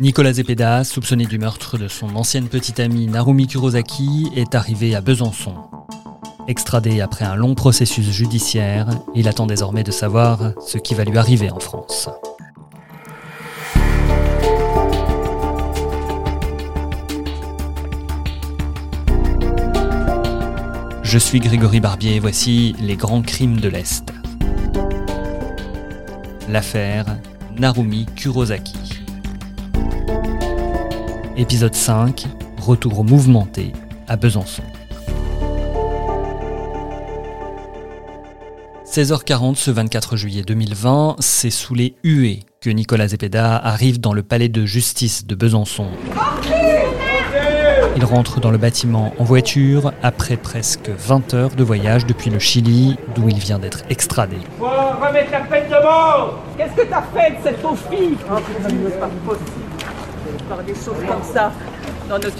Nicolas Zepeda, soupçonné du meurtre de son ancienne petite amie Narumi Kurosaki, est arrivé à Besançon. Extradé après un long processus judiciaire, il attend désormais de savoir ce qui va lui arriver en France. Je suis Grégory Barbier et voici les grands crimes de l'Est. L'affaire Narumi Kurosaki. Épisode 5, retour mouvementé à Besançon. 16h40 ce 24 juillet 2020, c'est sous les huées que Nicolas Zepeda arrive dans le palais de justice de Besançon. Il rentre dans le bâtiment en voiture après presque 20 heures de voyage depuis le Chili, d'où il vient d'être extradé. Faut remettre la peine de mort Qu'est-ce que t'as fait de cette pauvre fille? Oh, Faire des choses comme ça dans notre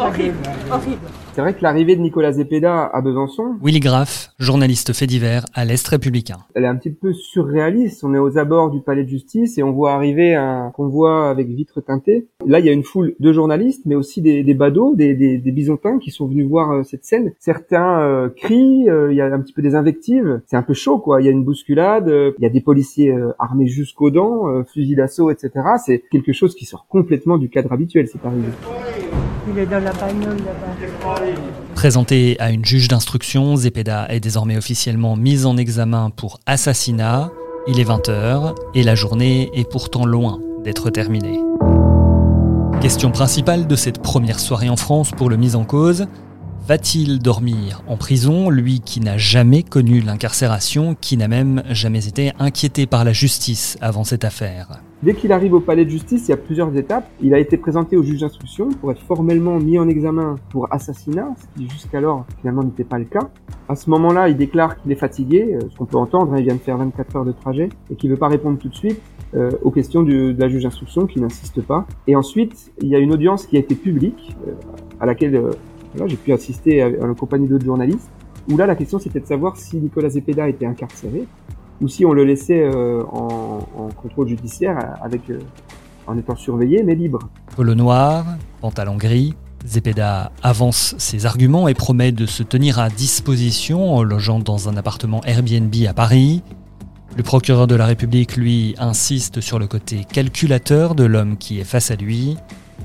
horrible, horrible. C'est vrai que l'arrivée de Nicolas Zepeda à Besançon, Willy Graff, journaliste fait divers à l'Est républicain. elle est un petit peu surréaliste. On est aux abords du palais de justice et on voit arriver un convoi avec vitres teintées. Là, il y a une foule de journalistes, mais aussi des, des badauds, des, des, des bisontins qui sont venus voir euh, cette scène. Certains euh, crient, euh, il y a un petit peu des invectives. C'est un peu chaud, quoi. Il y a une bousculade, euh, il y a des policiers euh, armés jusqu'aux dents, euh, fusils d'assaut, etc. C'est quelque chose qui sort complètement du cadre habituel, cette arrivée. Il est dans la là-bas. Présenté à une juge d'instruction, Zepeda est désormais officiellement mis en examen pour assassinat. Il est 20h et la journée est pourtant loin d'être terminée. Question principale de cette première soirée en France pour le mis en cause. Va-t-il dormir en prison, lui qui n'a jamais connu l'incarcération, qui n'a même jamais été inquiété par la justice avant cette affaire? Dès qu'il arrive au palais de justice, il y a plusieurs étapes. Il a été présenté au juge d'instruction pour être formellement mis en examen pour assassinat, ce qui jusqu'alors finalement n'était pas le cas. À ce moment-là, il déclare qu'il est fatigué, euh, ce qu'on peut entendre, hein, il vient de faire 24 heures de trajet, et qu'il veut pas répondre tout de suite euh, aux questions du- de la juge d'instruction, qui n'insiste pas. Et ensuite, il y a une audience qui a été publique, euh, à laquelle euh, voilà, j'ai pu assister en compagnie d'autres journalistes, où là, la question c'était de savoir si Nicolas Zepeda était incarcéré, ou si on le laissait euh, en, en contrôle judiciaire avec euh, en étant surveillé mais libre. Polo noir, pantalon gris, Zepeda avance ses arguments et promet de se tenir à disposition en logeant dans un appartement Airbnb à Paris. Le procureur de la République, lui, insiste sur le côté calculateur de l'homme qui est face à lui.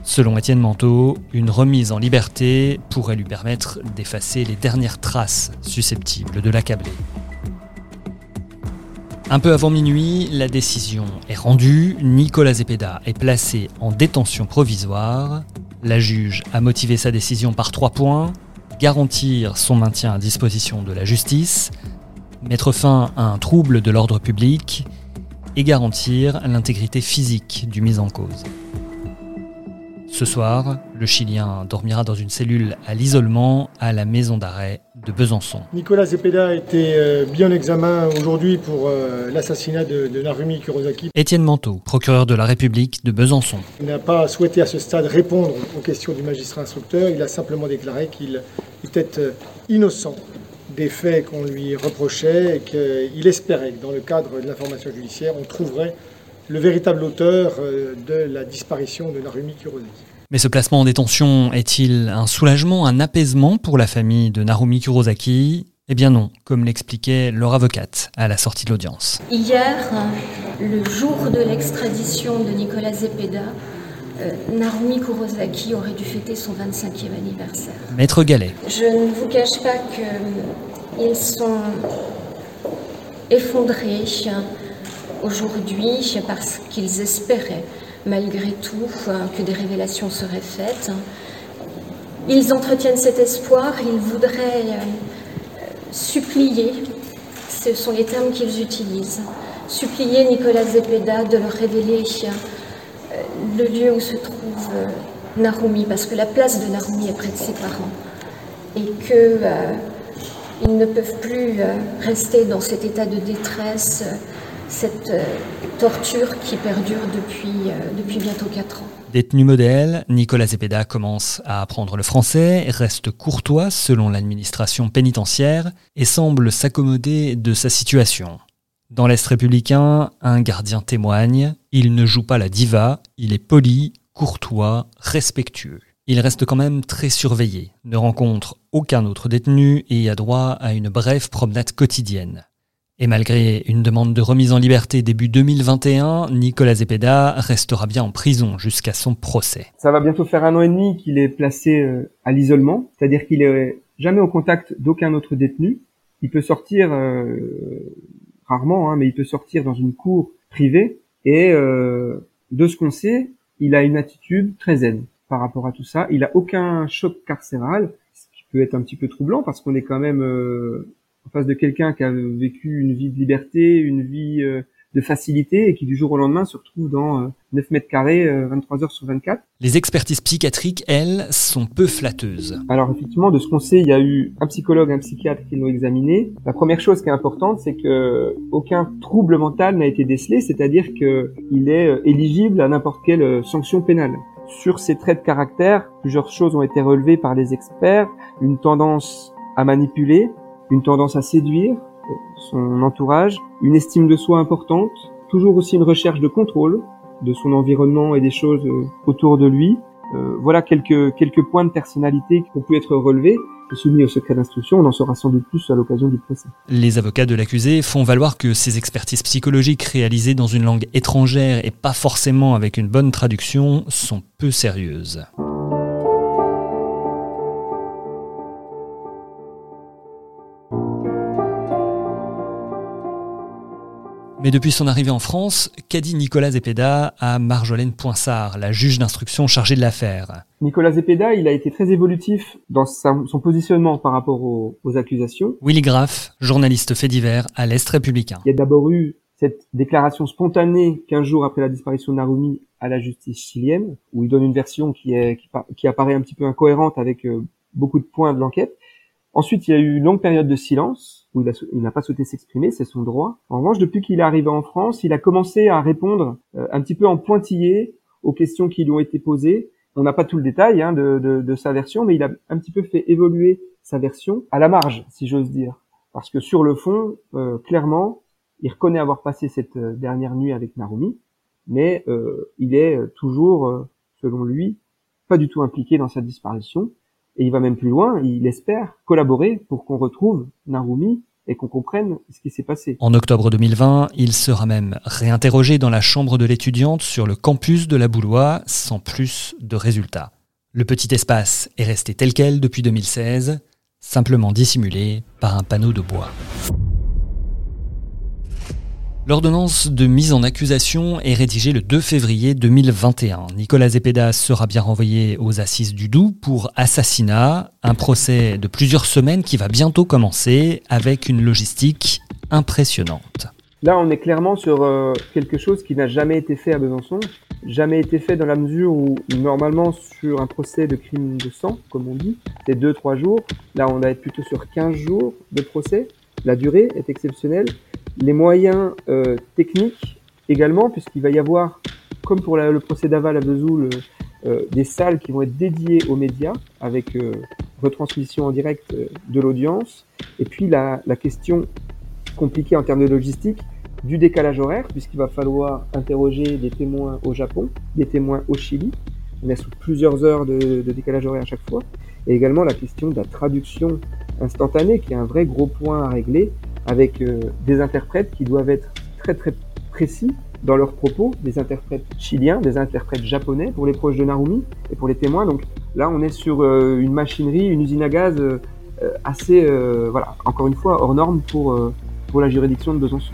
Selon Étienne Manteau, une remise en liberté pourrait lui permettre d'effacer les dernières traces susceptibles de l'accabler. Un peu avant minuit, la décision est rendue. Nicolas Zepeda est placé en détention provisoire. La juge a motivé sa décision par trois points. Garantir son maintien à disposition de la justice, mettre fin à un trouble de l'ordre public et garantir l'intégrité physique du mis en cause. Ce soir, le Chilien dormira dans une cellule à l'isolement à la maison d'arrêt de Besançon. Nicolas Zepeda a été euh, mis en examen aujourd'hui pour euh, l'assassinat de, de Narumi Kurosaki. Étienne Manteau, procureur de la République de Besançon. Il n'a pas souhaité à ce stade répondre aux questions du magistrat instructeur. Il a simplement déclaré qu'il était euh, innocent des faits qu'on lui reprochait et qu'il espérait que dans le cadre de l'information judiciaire, on trouverait le véritable auteur de la disparition de Narumi Kurosaki. Mais ce placement en détention est-il un soulagement, un apaisement pour la famille de Narumi Kurosaki? Eh bien non, comme l'expliquait leur avocate à la sortie de l'audience. Hier, le jour de l'extradition de Nicolas Zepeda, euh, Narumi Kurosaki aurait dû fêter son 25e anniversaire. Maître Gallet, Je ne vous cache pas qu'ils sont effondrés aujourd'hui parce qu'ils espéraient malgré tout euh, que des révélations seraient faites. Ils entretiennent cet espoir, ils voudraient euh, supplier, ce sont les termes qu'ils utilisent, supplié Nicolas Zepeda de leur révéler le lieu où se trouve Narumi, parce que la place de Narumi est près de ses parents, et qu'ils ne peuvent plus rester dans cet état de détresse cette euh, torture qui perdure depuis, euh, depuis bientôt 4 ans. Détenu modèle, Nicolas Zepeda commence à apprendre le français, reste courtois selon l'administration pénitentiaire et semble s'accommoder de sa situation. Dans l'Est républicain, un gardien témoigne, il ne joue pas la diva, il est poli, courtois, respectueux. Il reste quand même très surveillé, ne rencontre aucun autre détenu et a droit à une brève promenade quotidienne. Et malgré une demande de remise en liberté début 2021, Nicolas Zepeda restera bien en prison jusqu'à son procès. Ça va bientôt faire un an et demi qu'il est placé euh, à l'isolement, c'est-à-dire qu'il est jamais au contact d'aucun autre détenu. Il peut sortir euh, rarement, hein, mais il peut sortir dans une cour privée. Et euh, de ce qu'on sait, il a une attitude très zen par rapport à tout ça. Il a aucun choc carcéral, ce qui peut être un petit peu troublant parce qu'on est quand même en face de quelqu'un qui a vécu une vie de liberté, une vie euh, de facilité et qui du jour au lendemain se retrouve dans 9 euh, mètres carrés 23 euh, heures sur 24. Les expertises psychiatriques, elles, sont peu flatteuses. Alors effectivement, de ce qu'on sait, il y a eu un psychologue, un psychiatre qui l'ont examiné. La première chose qui est importante, c'est que aucun trouble mental n'a été décelé, c'est-à-dire qu'il est éligible à n'importe quelle sanction pénale. Sur ces traits de caractère, plusieurs choses ont été relevées par les experts. Une tendance à manipuler, une tendance à séduire son entourage, une estime de soi importante, toujours aussi une recherche de contrôle de son environnement et des choses euh, autour de lui. Euh, voilà quelques, quelques points de personnalité qui ont pu être relevés et soumis au secret d'instruction. On en saura sans doute plus à l'occasion du procès. Les avocats de l'accusé font valoir que ces expertises psychologiques réalisées dans une langue étrangère et pas forcément avec une bonne traduction sont peu sérieuses. Mais depuis son arrivée en France, qu'a dit Nicolas Zepeda à Marjolaine Poinsard, la juge d'instruction chargée de l'affaire Nicolas Zepeda, il a été très évolutif dans son positionnement par rapport aux, accusations. Willy Graff, journaliste fait divers à l'Est républicain. Il y a d'abord eu cette déclaration spontanée 15 jours après la disparition de Narumi à la justice chilienne, où il donne une version qui, est, qui, apparaît un petit peu incohérente avec euh, beaucoup de points de l'enquête. Ensuite, il y a eu une longue période de silence où il n'a pas souhaité s'exprimer, c'est son droit. En revanche, depuis qu'il est arrivé en France, il a commencé à répondre euh, un petit peu en pointillé aux questions qui lui ont été posées. On n'a pas tout le détail hein, de, sa version, mais il a un petit peu fait évoluer sa version à la marge, si j'ose dire. Parce que sur le fond, euh, clairement, il reconnaît avoir passé cette euh, dernière nuit avec Narumi, mais il est toujours, selon lui, pas du tout impliqué dans sa disparition. Et il va même plus loin, il espère collaborer pour qu'on retrouve Narumi et qu'on comprenne ce qui s'est passé. En octobre 2020, il sera même réinterrogé dans la chambre de l'étudiante sur le campus de la Boulois sans plus de résultats. Le petit espace est resté tel quel depuis 2016, simplement dissimulé par un panneau de bois. L'ordonnance de mise en accusation est rédigée le 2 février 2021. Nicolas Zepeda sera bien renvoyé aux assises du Doubs pour assassinat, un procès de plusieurs semaines qui va bientôt commencer avec une logistique impressionnante. Là, on est clairement sur euh, quelque chose qui n'a jamais été fait à Besançon, jamais été fait dans la mesure où, normalement, sur un procès de crime de sang, comme on dit, c'est 2-3 jours. Là, on va être plutôt sur 15 jours de procès. La durée est exceptionnelle les moyens euh, techniques également, puisqu'il va y avoir, comme pour le procès d'aval à Vesoul, euh, des salles qui vont être dédiées aux médias, avec euh, retransmission en direct de l'audience, et puis la, la question compliquée en termes de logistique du décalage horaire, puisqu'il va falloir interroger des témoins au Japon, des témoins au Chili. On est sous plusieurs heures de, de, décalage horaire à chaque fois. Et également la question de la traduction instantanée, qui est un vrai gros point à régler, avec euh, des interprètes qui doivent être très très précis dans leurs propos, des interprètes chiliens, des interprètes japonais pour les proches de Narumi et pour les témoins. Donc là, on est sur euh, une machinerie, une usine à gaz euh, assez, voilà, encore une fois, hors norme pour, pour la juridiction de Besançon.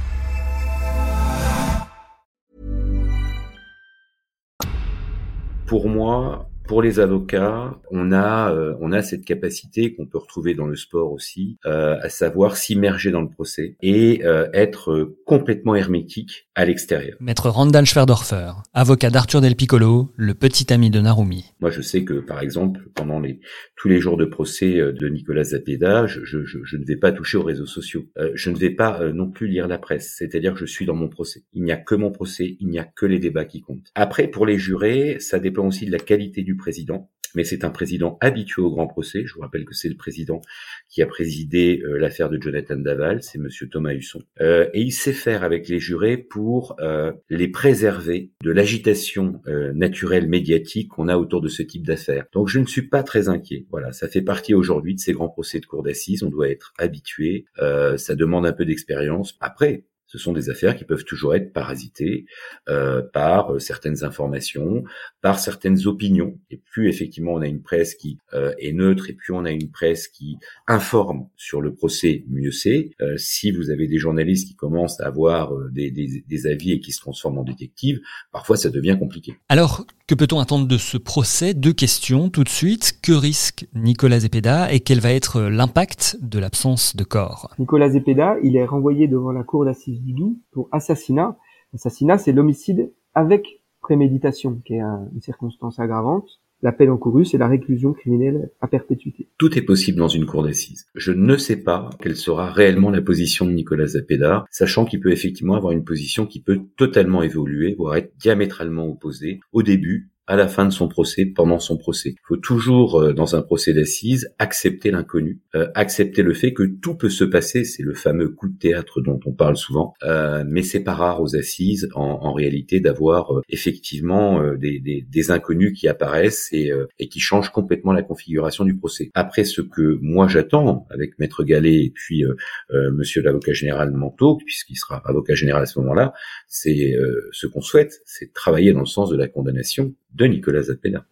Pour moi, pour les avocats, on a euh, on a cette capacité qu'on peut retrouver dans le sport aussi, euh, à savoir s'immerger dans le procès et euh, être complètement hermétique à l'extérieur. Maître Randall Schwerdorfer, avocat d'Arthur Del Piccolo, le petit ami de Narumi. Moi, je sais que par exemple, pendant les tous les jours de procès de Nicolas Zapeda, je, je, je ne vais pas toucher aux réseaux sociaux. je ne vais pas non plus lire la presse. C'est-à-dire que je suis dans mon procès. Il n'y a que mon procès, il n'y a que les débats qui comptent. Après, pour les jurés, ça dépend aussi de la qualité du président, mais c'est un président habitué au grand procès. Je vous rappelle que c'est le président qui a présidé euh, l'affaire de Jonathan Daval, c'est Monsieur Thomas Husson, euh, et il sait faire avec les jurés pour euh, les préserver de l'agitation naturelle médiatique qu'on a autour de ce type d'affaires. Donc je ne suis pas très inquiet. Voilà, ça fait partie aujourd'hui de ces grands procès de cour d'assises. On doit être habitué. ça demande un peu d'expérience. Après, ce sont des affaires qui peuvent toujours être parasitées euh, par euh, certaines informations, par certaines opinions. Et plus effectivement on a une presse qui euh, est neutre, et plus on a une presse qui informe sur le procès, mieux c'est. Euh, si vous avez des journalistes qui commencent à avoir euh, des, des, des, avis et qui se transforment en détectives, parfois ça devient compliqué. Alors, que peut-on attendre de ce procès? Deux questions tout de suite. Que risque Nicolas Zepeda et quel va être l'impact de l'absence de corps? Nicolas Zepeda, il est renvoyé devant la cour d'assises pour assassinat. Assassinat, c'est l'homicide avec préméditation, qui est une circonstance aggravante. La peine encourue, c'est la réclusion criminelle à perpétuité. Tout est possible dans une cour d'assises. Je ne sais pas quelle sera réellement la position de Nicolas Zapeda, sachant qu'il peut effectivement avoir une position qui peut totalement évoluer, voire être diamétralement opposée au début à la fin de son procès, pendant son procès. Il faut toujours, euh, dans un procès d'assises, accepter l'inconnu, euh, accepter le fait que tout peut se passer. C'est le fameux coup de théâtre dont on parle souvent, euh, mais c'est pas rare aux assises, en, réalité, d'avoir effectivement des, des, inconnus qui apparaissent et, et qui changent complètement la configuration du procès. Après, ce que moi j'attends avec Maître Gallet et puis Monsieur l'avocat général Manteau, puisqu'il sera avocat général à ce moment-là, c'est ce qu'on souhaite, c'est travailler dans le sens de la condamnation de Nicolas.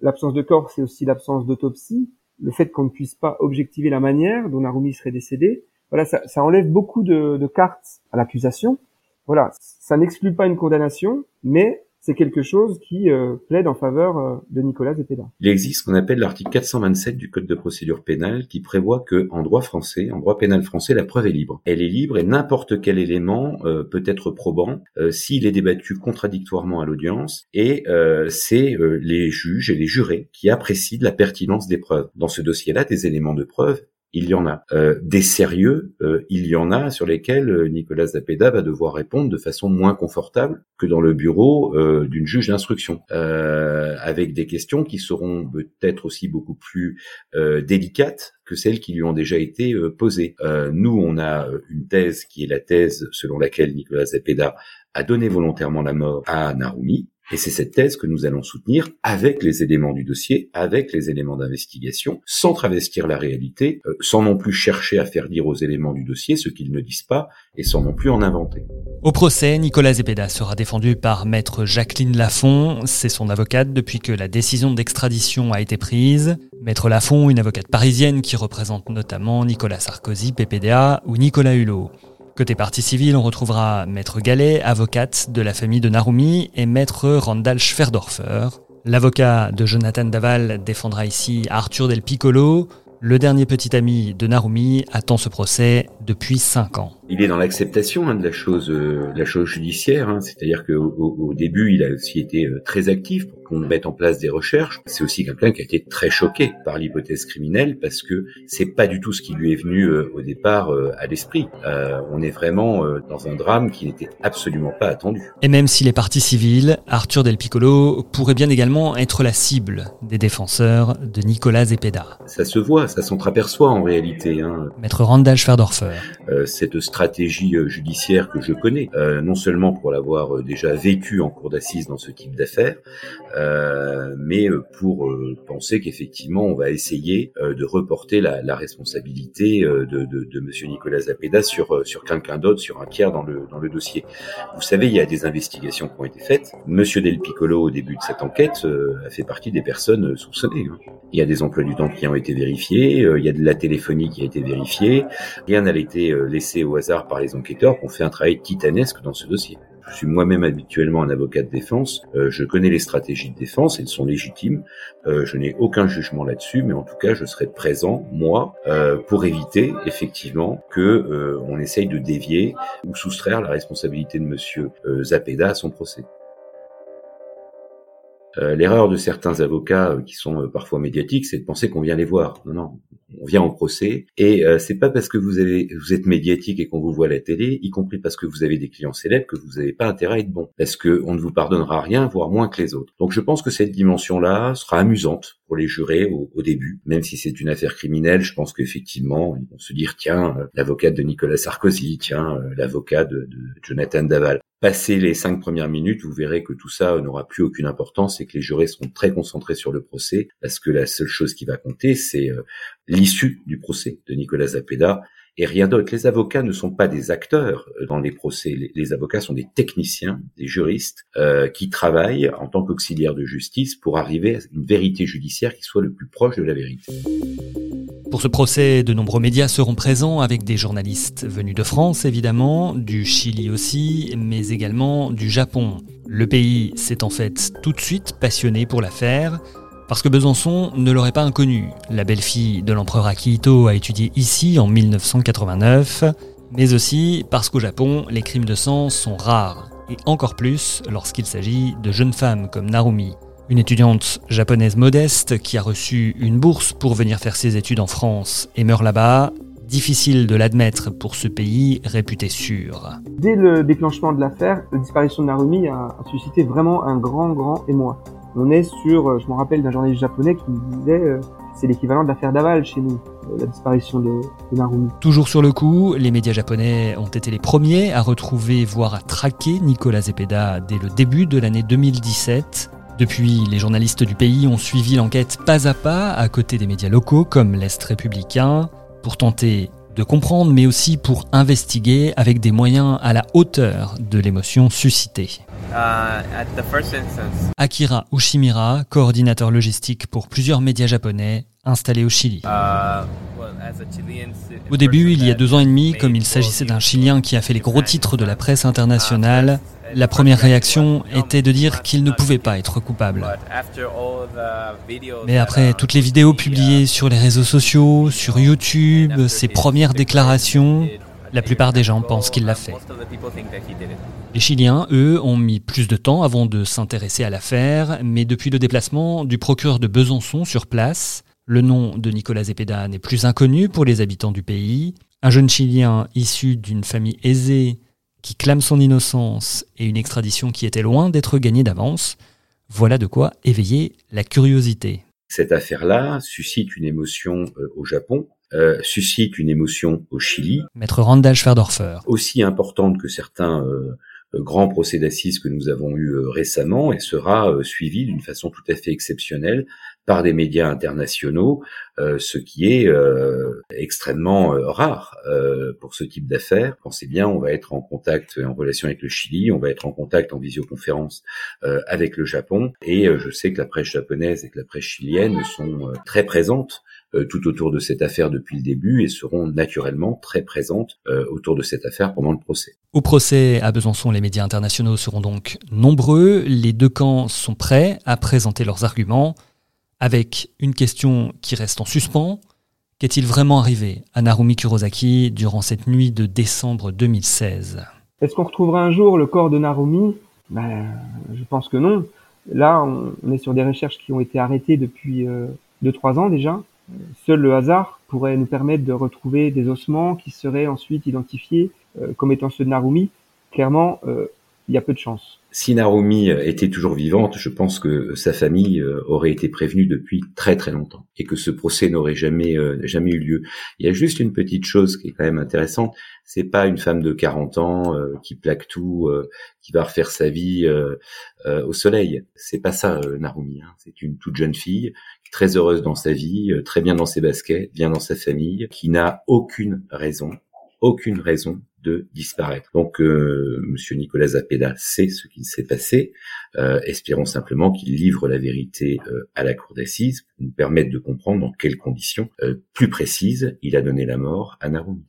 L'absence de corps, c'est aussi l'absence d'autopsie, le fait qu'on ne puisse pas objectiver la manière dont Narumi serait décédé. Voilà, ça, ça enlève beaucoup de, de cartes à l'accusation. Voilà, ça n'exclut pas une condamnation, mais c'est quelque chose qui euh, plaide en faveur euh, de Nicolas Zepeda. Il existe ce qu'on appelle l'article 427 du Code de procédure pénale qui prévoit que en droit français, en droit pénal français, la preuve est libre. Elle est libre et n'importe quel élément euh, peut être probant s'il est débattu contradictoirement à l'audience et c'est les juges et les jurés qui apprécient la pertinence des preuves. Dans ce dossier-là, des éléments de preuve il y en a. Euh, des sérieux, euh, il y en a sur lesquels euh, Nicolas Zapeda va devoir répondre de façon moins confortable que dans le bureau d'une juge d'instruction, avec des questions qui seront peut-être aussi beaucoup plus délicates que celles qui lui ont déjà été posées. nous, on a une thèse qui est la thèse selon laquelle Nicolas Zapeda a donné volontairement la mort à Narumi, et c'est cette thèse que nous allons soutenir avec les éléments du dossier, avec les éléments d'investigation, sans travestir la réalité, euh, sans non plus chercher à faire dire aux éléments du dossier ce qu'ils ne disent pas, et sans non plus en inventer. Au procès, Nicolas Zepeda sera défendu par maître Jacqueline Lafont, c'est son avocate depuis que la décision d'extradition a été prise. Maître Lafont, une avocate parisienne qui représente notamment Nicolas Sarkozy, PPDA ou Nicolas Hulot. Côté partie civile, on retrouvera Maître Gallet, avocate de la famille de Narumi, et Maître Randall Schwerdorfer. L'avocat de Jonathan Daval défendra ici Arthur Del Piccolo. Le dernier petit ami de Narumi attend ce procès depuis 5 ans il est dans l'acceptation hein, de la chose, euh, la chose judiciaire. Hein. C'est-à-dire qu'au au début, il a aussi été euh, très actif pour qu'on mette en place des recherches. C'est aussi quelqu'un qui a été très choqué par l'hypothèse criminelle parce que c'est pas du tout ce qui lui est venu euh, au départ à l'esprit. on est vraiment dans un drame qui n'était absolument pas attendu. Et même s'il est parti civil, Arthur Del Piccolo pourrait bien également être la cible des défenseurs de Nicolas Zepeda. Ça se voit, ça s'entreaperçoit en réalité. Hein. Maître Randall Schwerdorfer. Cette stratégie judiciaire que je connais, non seulement pour l'avoir déjà vécu en cour d'assises dans ce type d'affaires, mais pour penser qu'effectivement on va essayer de reporter la, la responsabilité de, de, de Monsieur Nicolas Zapeda sur sur quelqu'un d'autre, sur un tiers dans le dans le dossier. Vous savez, il y a des investigations qui ont été faites. Monsieur Del Piccolo, au début de cette enquête, a fait partie des personnes soupçonnées. Hein. Il y a des emplois du temps qui ont été vérifiés, il y a de la téléphonie qui a été vérifiée. Rien n'a été laissé au hasard par les enquêteurs qui ont fait un travail titanesque dans ce dossier. Je suis moi-même habituellement un avocat de défense. Euh, je connais les stratégies de défense, elles sont légitimes. Euh, je n'ai aucun jugement là-dessus, mais en tout cas, je serai présent moi euh, pour éviter effectivement que on essaye de dévier ou soustraire la responsabilité de Monsieur Zapeda à son procès. Euh, l'erreur de certains avocats euh, qui sont euh, parfois médiatiques, c'est de penser qu'on vient les voir. Non, non, on vient au procès et c'est pas parce que vous avez vous êtes médiatique et qu'on vous voit la télé, y compris parce que vous avez des clients célèbres, que vous n'avez pas intérêt à être bon, parce que on ne vous pardonnera rien, voire moins que les autres. Donc je pense que cette dimension-là sera amusante pour les jurés au, début, même si c'est une affaire criminelle. Je pense qu'effectivement ils vont se dire tiens l'avocat de Nicolas Sarkozy, tiens l'avocat de, de Jonathan Daval. Passer les cinq premières minutes, vous verrez que tout ça n'aura plus aucune importance et que les jurés seront très concentrés sur le procès, parce que la seule chose qui va compter, c'est euh, l'issue du procès de Nicolas Zapeda et rien d'autre. Les avocats ne sont pas des acteurs euh, dans les procès. Les, avocats sont des techniciens, des juristes euh, qui travaillent en tant qu'auxiliaires de justice pour arriver à une vérité judiciaire qui soit le plus proche de la vérité. Pour ce procès, de nombreux médias seront présents avec des journalistes venus de France évidemment, du Chili aussi, mais également du Japon. Le pays s'est en fait tout de suite passionné pour l'affaire, parce que Besançon ne l'aurait pas inconnu. La belle-fille de l'empereur Akihito a étudié ici en 1989, mais aussi parce qu'au Japon, les crimes de sang sont rares, et encore plus lorsqu'il s'agit de jeunes femmes comme Narumi. Une étudiante japonaise modeste qui a reçu une bourse pour venir faire ses études en France et meurt là-bas. Difficile de l'admettre pour ce pays réputé sûr. Dès le déclenchement de l'affaire, la disparition de Narumi a, suscité vraiment un grand, grand émoi. On est sur, je me rappelle d'un journaliste japonais qui disait, euh, c'est l'équivalent de l'affaire Daval chez nous, euh, la disparition de, de, Narumi. Toujours sur le coup, les médias japonais ont été les premiers à retrouver, voire à traquer Nicolas Zepeda dès le début de l'année 2017. Depuis, les journalistes du pays ont suivi l'enquête pas à pas à côté des médias locaux comme l'Est républicain pour tenter de comprendre mais aussi pour investiguer avec des moyens à la hauteur de l'émotion suscitée. Uh, Akira Ushimira, coordinateur logistique pour plusieurs médias japonais installés au Chili. Uh, au début, il y a deux ans et demi, comme il s'agissait d'un Chilien qui a fait les gros titres de la presse internationale, la première réaction était de dire qu'il ne pouvait pas être coupable. Mais après toutes les vidéos publiées sur les réseaux sociaux, sur YouTube, ses premières déclarations, la plupart des gens pensent qu'il l'a fait. Les Chiliens, eux, ont mis plus de temps avant de s'intéresser à l'affaire, mais depuis le déplacement du procureur de Besançon sur place, le nom de Nicolas Zepeda n'est plus inconnu pour les habitants du pays. Un jeune Chilien issu d'une famille aisée qui clame son innocence et une extradition qui était loin d'être gagnée d'avance, voilà de quoi éveiller la curiosité. Cette affaire-là suscite une émotion euh, au Japon, euh, suscite une émotion au Chili. Maître Randall Schwerdorfer. Aussi importante que certains euh, grands procès d'assises que nous avons eus récemment et sera suivi d'une façon tout à fait exceptionnelle par des médias internationaux, euh, ce qui est euh, extrêmement euh, rare pour ce type d'affaires. Pensez bien, on va être en contact, en relation avec le Chili, on va être en contact en visioconférence avec le Japon, et je sais que la presse japonaise et que la presse chilienne sont très présentes tout autour de cette affaire depuis le début et seront naturellement très présentes autour de cette affaire pendant le procès. Au procès à Besançon, les médias internationaux seront donc nombreux. Les deux camps sont prêts à présenter leurs arguments avec une question qui reste en suspens. Qu'est-il vraiment arrivé à Narumi Kurosaki durant cette nuit de décembre 2016 Est-ce qu'on retrouvera un jour le corps de Narumi? Ben, Je pense que non. Là, on, est sur des recherches qui ont été arrêtées depuis 2-3 euh, ans déjà. Seul le hasard pourrait nous permettre de retrouver des ossements qui seraient ensuite identifiés euh, comme étant ceux de Narumi. Clairement, euh, il y a peu de chance. Si Narumi était toujours vivante, je pense que sa famille euh, aurait été prévenue depuis très très longtemps et que ce procès n'aurait jamais euh, jamais eu lieu. Il y a juste une petite chose qui est quand même intéressante, c'est pas une femme de 40 ans euh, qui plaque tout, qui va refaire sa vie au soleil. C'est pas ça Narumi. Hein. C'est une toute jeune fille très heureuse dans sa vie, très bien dans ses baskets, bien dans sa famille, qui n'a aucune raison, aucune raison de disparaître. Donc, euh, Monsieur Nicolas Zapeda sait ce qui s'est passé. Euh, espérons simplement qu'il livre la vérité euh, à la cour d'assises pour nous permettre de comprendre dans quelles conditions euh, plus précises il a donné la mort à Narumi.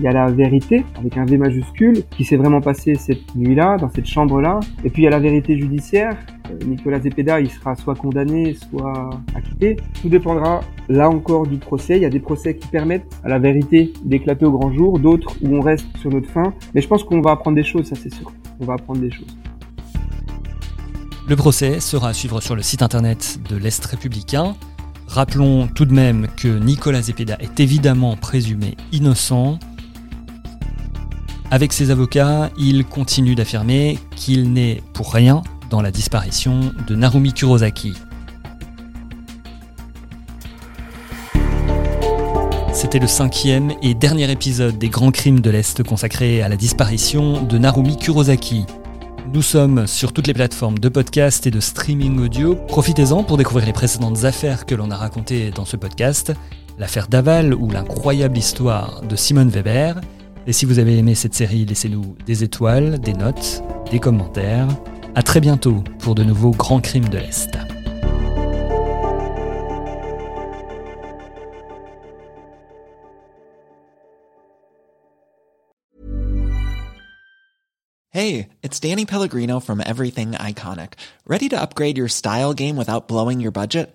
Il y a la vérité, avec un V majuscule, qui s'est vraiment passé cette nuit-là, dans cette chambre-là. Et puis il y a la vérité judiciaire. Euh, Nicolas Zepeda, il sera soit condamné, soit acquitté. Tout dépendra, là encore, du procès. Il y a des procès qui permettent à la vérité d'éclater au grand jour, d'autres où on reste sur notre fin. Mais je pense qu'on va apprendre des choses, ça c'est sûr. On va apprendre des choses. Le procès sera à suivre sur le site internet de l'Est républicain. Rappelons tout de même que Nicolas Zepeda est évidemment présumé innocent avec ses avocats, il continue d'affirmer qu'il n'est pour rien dans la disparition de Narumi Kurosaki. C'était le cinquième et dernier épisode des Grands Crimes de l'Est consacré à la disparition de Narumi Kurosaki. Nous sommes sur toutes les plateformes de podcast et de streaming audio. Profitez-en pour découvrir les précédentes affaires que l'on a racontées dans ce podcast, l'affaire Daval ou l'incroyable histoire de Simone Weber, et si vous avez aimé cette série, laissez-nous des étoiles, des notes, des commentaires. À très bientôt pour de nouveaux grands crimes de l'Est. Hey, it's Danny Pellegrino from Everything Iconic. Ready to upgrade your style game without blowing your budget?